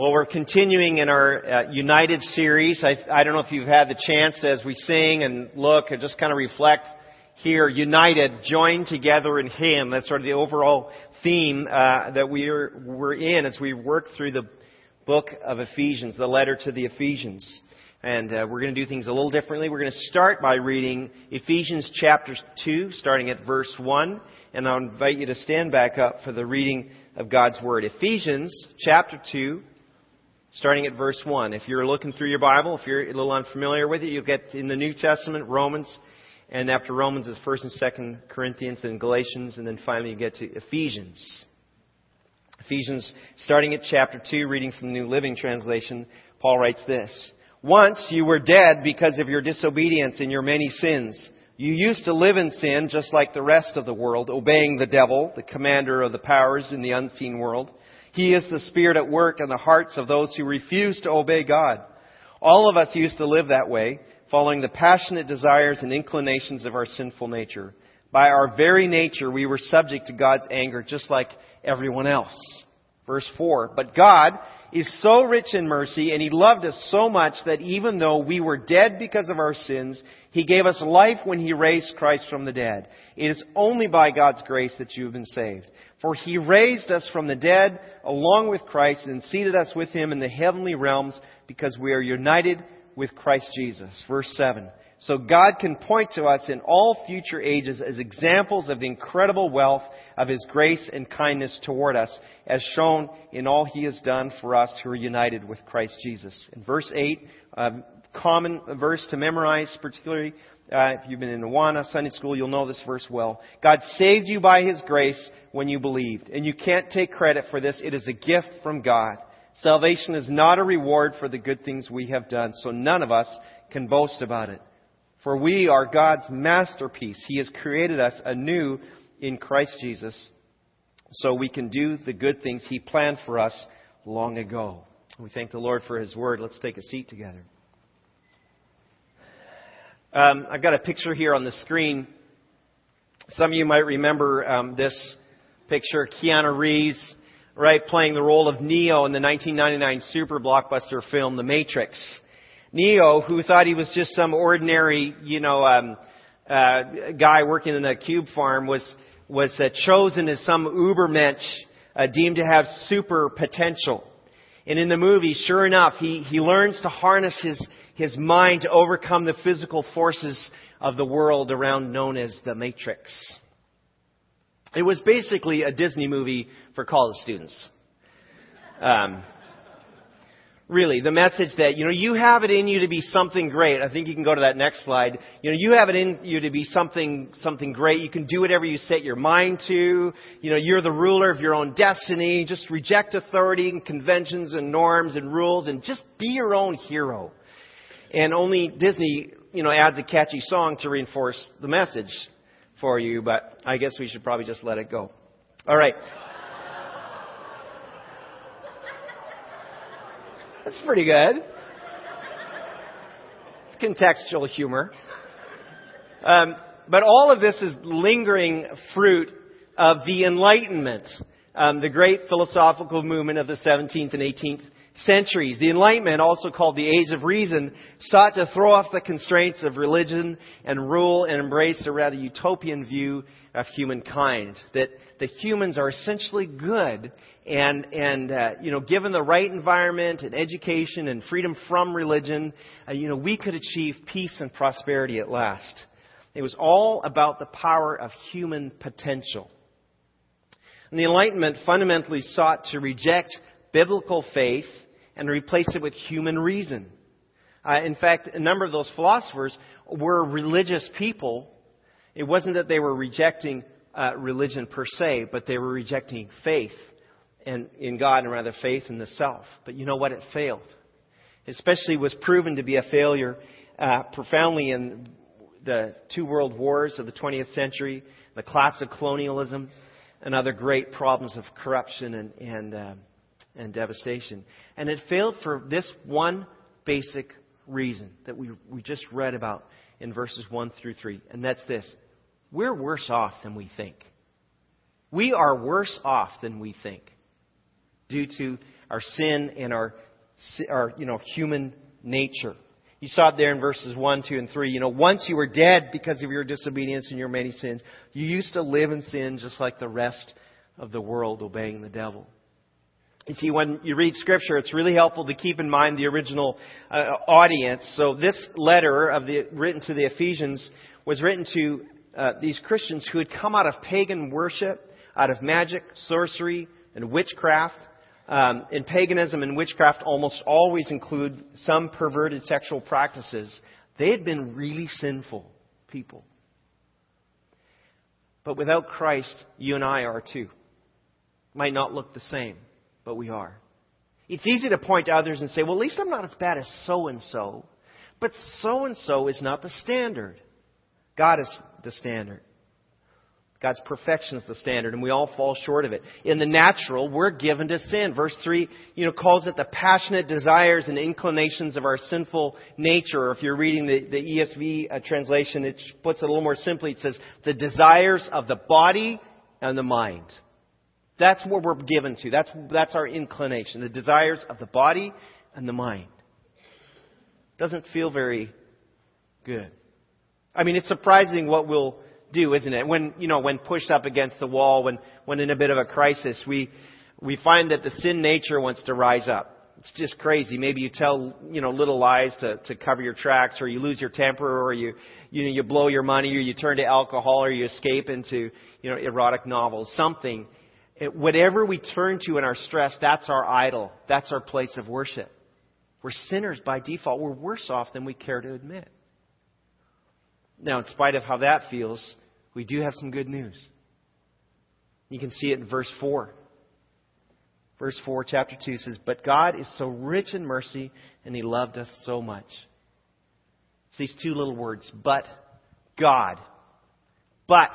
Well, we're continuing in our uh, United series. I, I don't know if you've had the chance as we sing and look and just kind of reflect here, united, joined together in Him. That's sort of the overall theme uh, that we're, we're in as we work through the book of Ephesians, the letter to the Ephesians. And uh, we're going to do things a little differently. We're going to start by reading Ephesians chapter 2, starting at verse 1. And I'll invite you to stand back up for the reading of God's Word. Ephesians chapter 2, starting at verse 1. If you're looking through your Bible, if you're a little unfamiliar with it, you'll get in the New Testament, Romans, and after Romans is 1st and 2nd Corinthians, then Galatians, and then finally you get to Ephesians. Ephesians, starting at chapter 2, reading from the New Living Translation, Paul writes this. Once you were dead because of your disobedience and your many sins. You used to live in sin just like the rest of the world, obeying the devil, the commander of the powers in the unseen world. He is the Spirit at work in the hearts of those who refuse to obey God. All of us used to live that way, following the passionate desires and inclinations of our sinful nature. By our very nature, we were subject to God's anger just like everyone else. Verse 4. But God is so rich in mercy and He loved us so much that even though we were dead because of our sins, He gave us life when He raised Christ from the dead. It is only by God's grace that you have been saved. For he raised us from the dead along with Christ and seated us with him in the heavenly realms because we are united with Christ Jesus. Verse 7. So God can point to us in all future ages as examples of the incredible wealth of His grace and kindness toward us, as shown in all He has done for us who are united with Christ Jesus. In verse 8, a common verse to memorize, particularly uh, if you've been in Awana Sunday school, you'll know this verse well. God saved you by His grace when you believed. And you can't take credit for this. It is a gift from God. Salvation is not a reward for the good things we have done, so none of us can boast about it. For we are God's masterpiece. He has created us anew in Christ Jesus so we can do the good things He planned for us long ago. We thank the Lord for His word. Let's take a seat together. Um, I've got a picture here on the screen. Some of you might remember um, this picture. Keanu Reeves, right, playing the role of Neo in the 1999 super blockbuster film The Matrix. Neo, who thought he was just some ordinary, you know, um, uh, guy working in a cube farm, was was uh, chosen as some ubermensch, uh, deemed to have super potential. And in the movie, sure enough, he, he learns to harness his, his mind to overcome the physical forces of the world around known as the Matrix. It was basically a Disney movie for college students. Um, really, the message that, you know, you have it in you to be something great. I think you can go to that next slide. You know, you have it in you to be something, something great. You can do whatever you set your mind to. You know, you're the ruler of your own destiny. Just reject authority and conventions and norms and rules and just be your own hero. And only Disney, you know, adds a catchy song to reinforce the message for you, but I guess we should probably just let it go. All right. That's pretty good. It's contextual humor. Um, but all of this is lingering fruit of the Enlightenment, um, the great philosophical movement of the 17th and 18th centuries. The Enlightenment, also called the Age of Reason, sought to throw off the constraints of religion and rule and embrace a rather utopian view of humankind. That the humans are essentially good and, and uh, you know, given the right environment and education and freedom from religion, uh, you know, we could achieve peace and prosperity at last. It was all about the power of human potential. And the Enlightenment fundamentally sought to reject biblical faith and replace it with human reason. Uh, in fact, a number of those philosophers were religious people. It wasn't that they were rejecting uh, religion per se, but they were rejecting faith and in God and rather faith in the self. But you know what? It failed. Especially was proven to be a failure uh, profoundly in the two world wars of the 20th century, the collapse of colonialism, and other great problems of corruption and, and, uh, and devastation. And it failed for this one basic reason that we, we just read about in verses 1 through 3, and that's this. We're worse off than we think. We are worse off than we think. due to our sin and our, our you know, human nature. You saw it there in verses 1, 2, and 3. You know, once you were dead because of your disobedience and your many sins, you used to live in sin just like the rest of the world, obeying the devil. You see, when you read Scripture, it's really helpful to keep in mind the original uh, audience. So this letter of the, written to the Ephesians was written to uh, these Christians who had come out of pagan worship, out of magic, sorcery, and witchcraft. Um, paganism and witchcraft almost always include some perverted sexual practices. They had been really sinful people. But without Christ, you and I are too. Might not look the same, but we are. It's easy to point to others and say, well, at least I'm not as bad as so and so. But so and so is not the standard. God is the standard. God's perfection is the standard, and we all fall short of it. In the natural, we're given to sin. Verse 3, you know, calls it the passionate desires and inclinations of our sinful nature. Or if you're reading the, the ESV uh, translation, it puts it a little more simply. It says, the desires of the body and the mind. That's what we're given to. That's, that's our inclination. The desires of the body and the mind. Doesn't feel very good. I mean, it's surprising what we'll do, isn't it? When, you know, when pushed up against the wall, when, when in a bit of a crisis, we, we find that the sin nature wants to rise up. It's just crazy. Maybe you tell, you know, little lies to, to cover your tracks, or you lose your temper, or you, you know, you blow your money, or you turn to alcohol, or you escape into, you know, erotic novels. Something. Whatever we turn to in our stress, that's our idol. That's our place of worship. We're sinners by default. We're worse off than we care to admit. Now, in spite of how that feels, we do have some good news. You can see it in verse 4. Verse 4, chapter 2 says, But God is so rich in mercy, and He loved us so much. It's these two little words, but God. But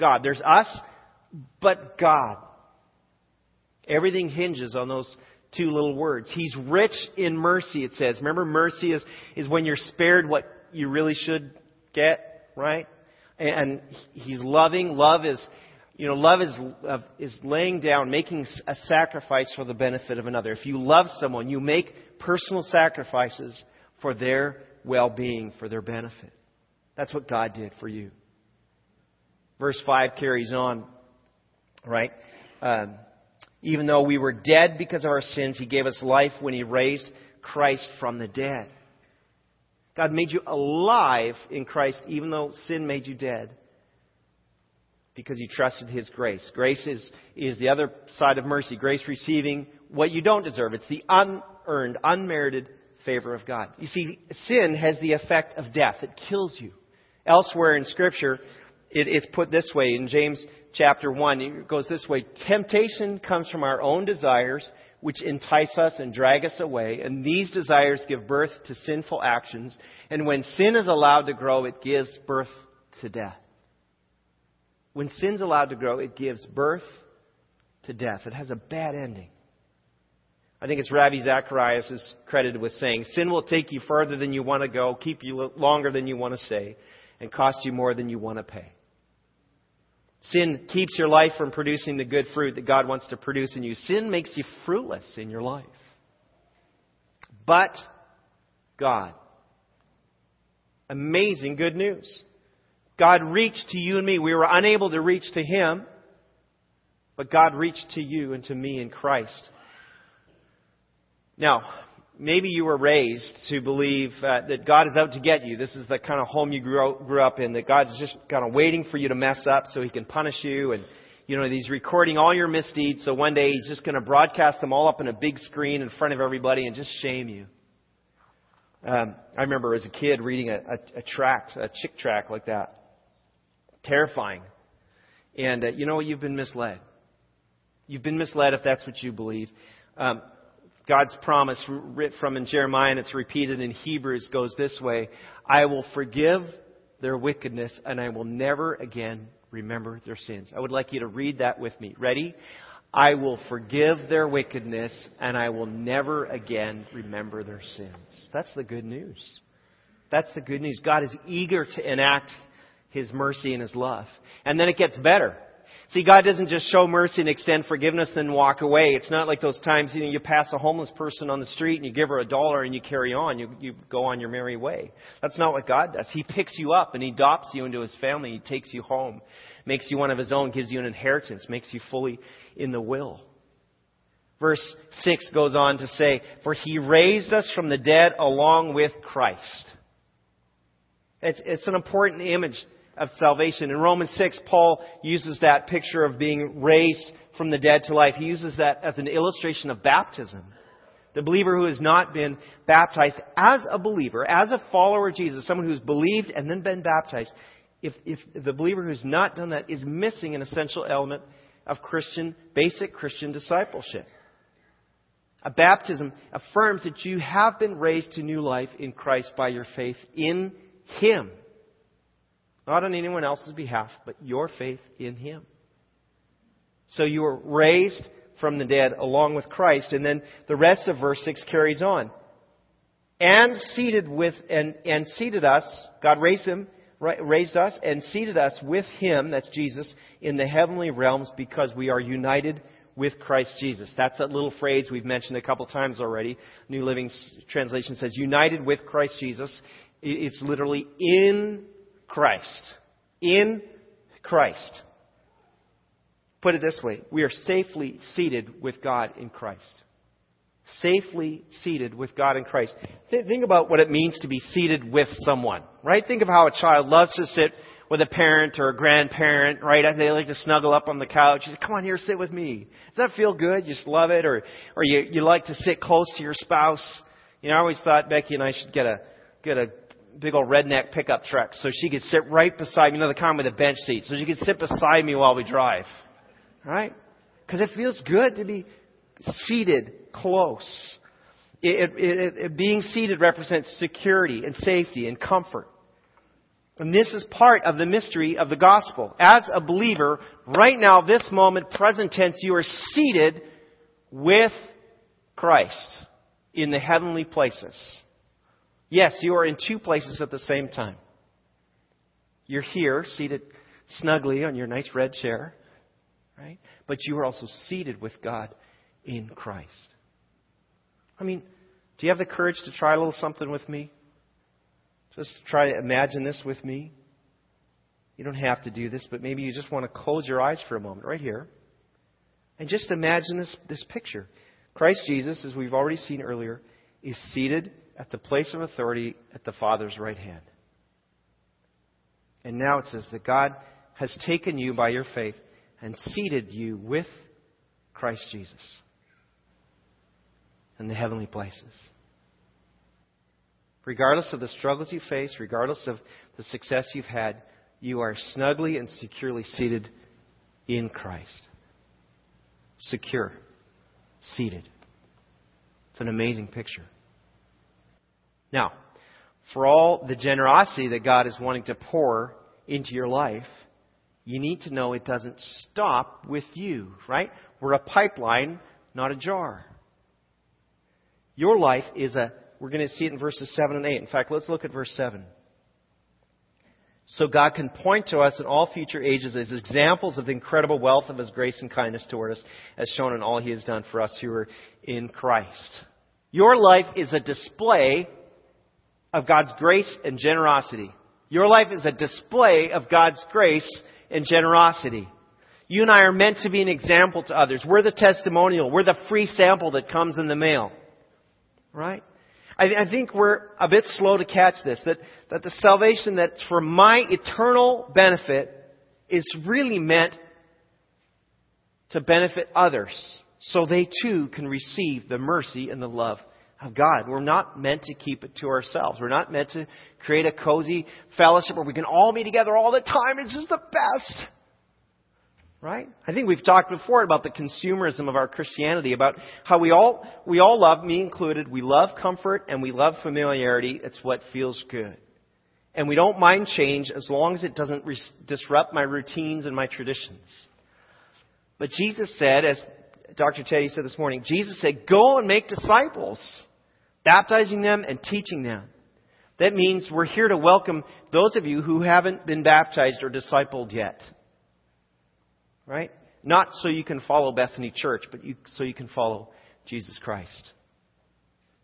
God. There's us, but God. Everything hinges on those two little words. He's rich in mercy, it says. Remember, mercy is, is when you're spared what you really should get, right? And he's loving. Love is, you know, love is, is laying down, making a sacrifice for the benefit of another. If you love someone, you make personal sacrifices for their well-being, for their benefit. That's what God did for you. Verse 5 carries on, right? Um, even though we were dead because of our sins, He gave us life when He raised Christ from the dead. God made you alive in Christ even though sin made you dead because you trusted His grace. Grace is, is the other side of mercy. Grace receiving what you don't deserve. It's the unearned, unmerited favor of God. You see, sin has the effect of death. It kills you. Elsewhere in Scripture, it, it's put this way in James chapter 1. It goes this way Temptation comes from our own desires which entice us and drag us away, and these desires give birth to sinful actions, and when sin is allowed to grow, it gives birth to death. When sin's allowed to grow, it gives birth to death. It has a bad ending. I think it's Ravi Zacharias is credited with saying, Sin will take you further than you want to go, keep you longer than you want to stay, and cost you more than you want to pay. Sin keeps your life from producing the good fruit that God wants to produce in you. Sin makes you fruitless in your life. But God. Amazing good news. God reached to you and me. We were unable to reach to Him, but God reached to you and to me in Christ. Now, maybe you were raised to believe uh, that God is out to get you. This is the kind of home you grew, grew up in, that God's just kind of waiting for you to mess up so he can punish you. And, you know, he's recording all your misdeeds, so one day he's just going to broadcast them all up in a big screen in front of everybody and just shame you. Um, I remember as a kid reading a, a, a tract, a chick tract like that. Terrifying. And uh, you know what? You've been misled. You've been misled if that's what you believe. Um, God's promise writ from in Jeremiah and it's repeated in Hebrews goes this way I will forgive their wickedness and I will never again remember their sins. I would like you to read that with me. Ready? I will forgive their wickedness and I will never again remember their sins. That's the good news. That's the good news. God is eager to enact His mercy and His love. And then it gets better. See, God doesn't just show mercy and extend forgiveness and then walk away. It's not like those times, you know, you pass a homeless person on the street and you give her a dollar and you carry on. You, you go on your merry way. That's not what God does. He picks you up and He adopts you into His family. He takes you home, makes you one of His own, gives you an inheritance, makes you fully in the will. Verse 6 goes on to say, For He raised us from the dead along with Christ. It's, it's an important image of salvation. In Romans 6, Paul uses that picture of being raised from the dead to life. He uses that as an illustration of baptism. The believer who has not been baptized as a believer, as a follower of Jesus, someone who's believed and then been baptized, if, if the believer who's not done that is missing an essential element of Christian, basic Christian discipleship. A baptism affirms that you have been raised to new life in Christ by your faith in Him. Not on anyone else's behalf, but your faith in Him. So you were raised from the dead along with Christ. And then the rest of verse 6 carries on. And seated with, and, and seated us, God raised him, raised us and seated us with him, that's Jesus, in the heavenly realms because we are united with Christ Jesus. That's that little phrase we've mentioned a couple times already. New Living Translation says united with Christ Jesus. It's literally in Christ. In Christ. Put it this way we are safely seated with God in Christ. Safely seated with God in Christ. Think about what it means to be seated with someone, right? Think of how a child loves to sit with a parent or a grandparent, right? They like to snuggle up on the couch. You say, come on here, sit with me. Does that feel good? You just love it? Or, or you, you like to sit close to your spouse? You know, I always thought Becky and I should get a, get a big old redneck pickup truck so she could sit right beside me, you know, the kind with a bench seat, so she could sit beside me while we drive. Right? Because it feels good to be seated close. It, it, it, being seated represents security and safety and comfort. And this is part of the mystery of the gospel. As a believer, right now, this moment, present tense, you are seated with Christ in the heavenly places. Yes, you are in two places at the same time. You're here, seated snugly on your nice red chair, right? But you are also seated with God in Christ. I mean, do you have the courage to try a little something with me? Just try to imagine this with me. You don't have to do this, but maybe you just want to close your eyes for a moment right here. And just imagine this, this picture. Christ Jesus, as we've already seen earlier, is seated at the place of authority at the Father's right hand. And now it says that God has taken you by your faith and seated you with Christ Jesus in the heavenly places. Regardless of the struggles you face, regardless of the success you've had, you are snugly and securely seated in Christ. Secure. Seated. It's an amazing picture. Now, for all the generosity that God is wanting to pour into your life, you need to know it doesn't stop with you, right? We're a pipeline, not a jar. Your life is a, we're going to see it in verses 7 and 8. In fact, let's look at verse 7. So God can point to us in all future ages as examples of the incredible wealth of His grace and kindness toward us, as shown in all He has done for us who are in Christ. Your life is a display of God's grace and generosity. Your life is a display of God's grace and generosity. You and I are meant to be an example to others. We're the testimonial. We're the free sample that comes in the mail. Right? I, I think we're a bit slow to catch this. That, that the salvation that's for my eternal benefit is really meant to benefit others so they too can receive the mercy and the love of God. We're not meant to keep it to ourselves. We're not meant to create a cozy fellowship where we can all be together all the time. It's just the best. Right? I think we've talked before about the consumerism of our Christianity, about how we all, we all love, me included, we love comfort and we love familiarity. It's what feels good. And we don't mind change as long as it doesn't re- disrupt my routines and my traditions. But Jesus said, as Dr. Teddy said this morning, Jesus said, go and make disciples baptizing them and teaching them. That means we're here to welcome those of you who haven't been baptized or discipled yet. right? Not so you can follow Bethany Church, but you, so you can follow Jesus Christ.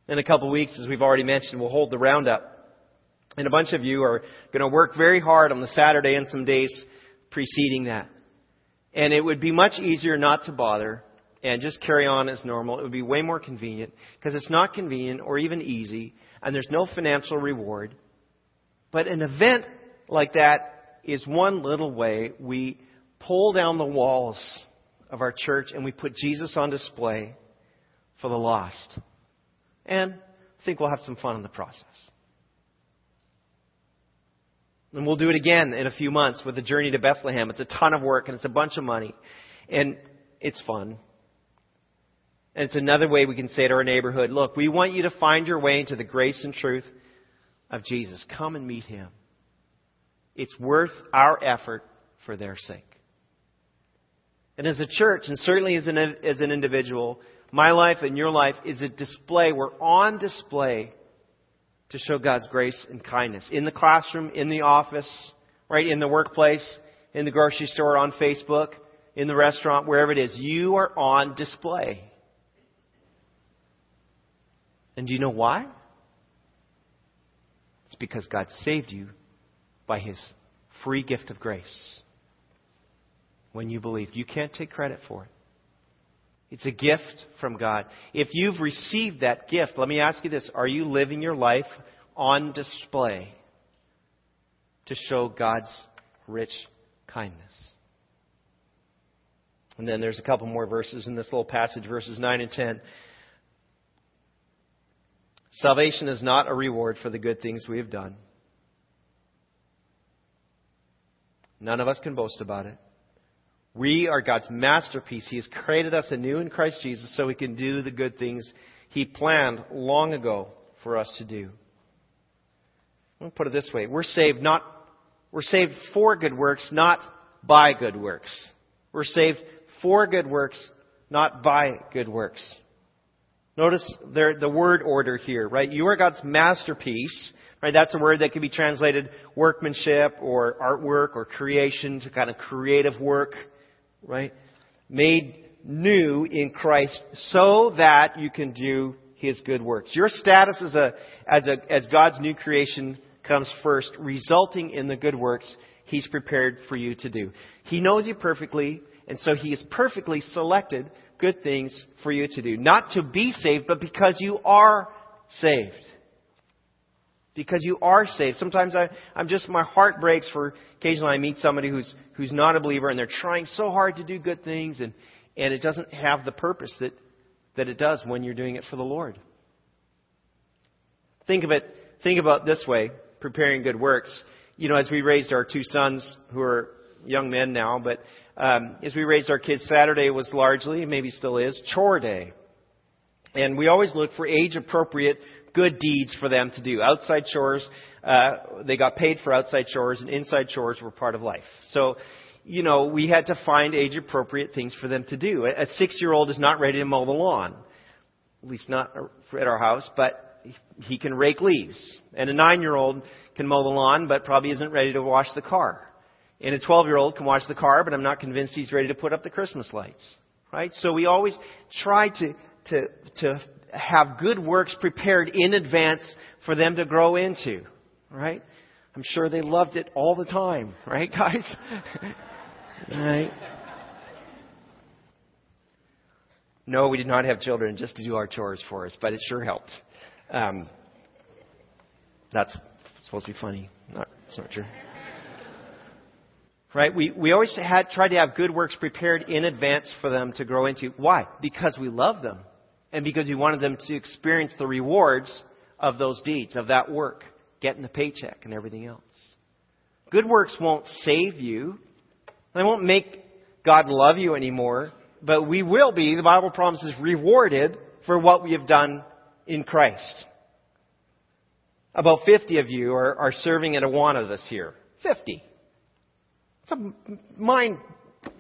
In a couple of weeks, as we've already mentioned, we'll hold the roundup. And a bunch of you are going to work very hard on the Saturday and some days preceding that. And it would be much easier not to bother and just carry on as normal. It would be way more convenient because it's not convenient or even easy and there's no financial reward. But an event like that is one little way we pull down the walls of our church and we put Jesus on display for the lost. And I think we'll have some fun in the process. And we'll do it again in a few months with the journey to Bethlehem. It's a ton of work and it's a bunch of money. And it's fun. And it's another way we can say to our neighborhood, look, we want you to find your way into the grace and truth of Jesus. Come and meet him. It's worth our effort for their sake. And as a church, and certainly as an, as an individual, my life and your life is a display. We're on display to show God's grace and kindness. In the classroom, in the office, right, in the workplace, in the grocery store, on Facebook, in the restaurant, wherever it is, you are on display. And do you know why? It's because God saved you by His free gift of grace when you believed. You can't take credit for it. It's a gift from God. If you've received that gift, let me ask you this are you living your life on display to show God's rich kindness? And then there's a couple more verses in this little passage, verses 9 and 10. Salvation is not a reward for the good things we have done. None of us can boast about it. We are God's masterpiece. He has created us anew in Christ Jesus so we can do the good things He planned long ago for us to do. I'll put it this way. We're saved not, we're saved for good works, not by good works. We're saved for good works, not by good works. Notice the word order here, right? You are God's masterpiece, right? That's a word that can be translated workmanship or artwork or creation to kind of creative work right? Made new in Christ so that you can do His good works. Your status as a, as a, as God's new creation comes first, resulting in the good works He's prepared for you to do. He knows you perfectly, and so He has perfectly selected good things for you to do. Not to be saved, but because you are saved because you are saved. Sometimes I, I'm just, my heart breaks for occasionally I meet somebody who's, who's not a believer and they're trying so hard to do good things and, and it doesn't have the purpose that, that it does when you're doing it for the Lord. Think of it, think about this way, preparing good works. You know, as we raised our two sons who are young men now, but um, as we raised our kids, Saturday was largely, maybe still is, chore day. And we always look for age appropriate good deeds for them to do. Outside chores, uh, they got paid for outside chores, and inside chores were part of life. So, you know, we had to find age appropriate things for them to do. A six year old is not ready to mow the lawn, at least not at our house, but he can rake leaves. And a nine year old can mow the lawn, but probably isn't ready to wash the car. And a 12 year old can watch the car, but I'm not convinced he's ready to put up the Christmas lights. Right? So we always try to, to, to have good works prepared in advance for them to grow into, right? I'm sure they loved it all the time, right, guys? right? No, we did not have children just to do our chores for us, but it sure helped. Um, that's supposed to be funny. Not, it's not true. Right? We, we always had, tried to have good works prepared in advance for them to grow into. Why? Because we love them and because we wanted them to experience the rewards of those deeds, of that work, getting the paycheck and everything else. Good works won't save you. They won't make God love you anymore, but we will be, the Bible promises, rewarded for what we have done in Christ. About 50 of you are, are serving at Awana this year. 50. It's a mind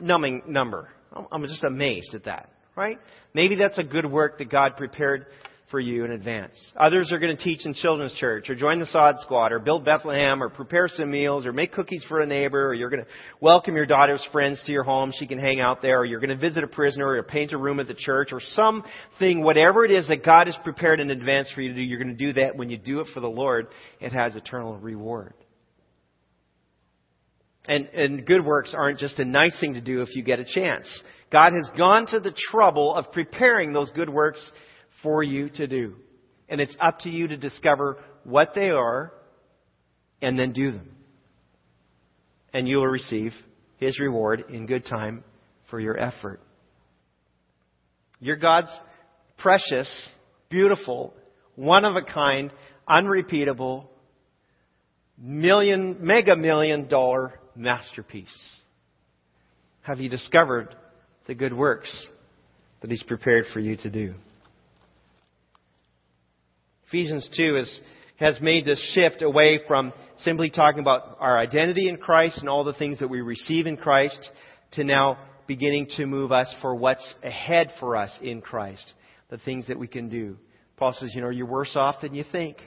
numbing number. I'm just amazed at that right? Maybe that's a good work that God prepared for you in advance. Others are going to teach in children's church or join the sod squad or build Bethlehem or prepare some meals or make cookies for a neighbor or you're going to welcome your daughter's friends to your home. She can hang out there or you're going to visit a prisoner or paint a room at the church or something, whatever it is that God has prepared in advance for you to do, you're going to do that. When you do it for the Lord, it has eternal reward. And, and good works aren't just a nice thing to do if you get a chance. God has gone to the trouble of preparing those good works for you to do. And it's up to you to discover what they are and then do them. And you will receive His reward in good time for your effort. You're God's precious, beautiful, one of a kind, unrepeatable, million, mega million dollar masterpiece. Have you discovered the good works that He's prepared for you to do? Ephesians 2 is, has made this shift away from simply talking about our identity in Christ and all the things that we receive in Christ to now beginning to move us for what's ahead for us in Christ, the things that we can do. Paul says, you know, you're worse off than you think.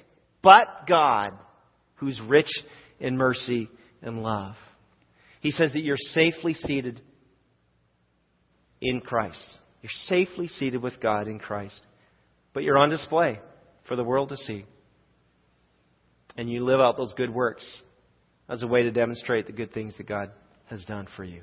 But God, who's rich in mercy and love. He says that you're safely seated in Christ. You're safely seated with God in Christ. But you're on display for the world to see. And you live out those good works as a way to demonstrate the good things that God has done for you.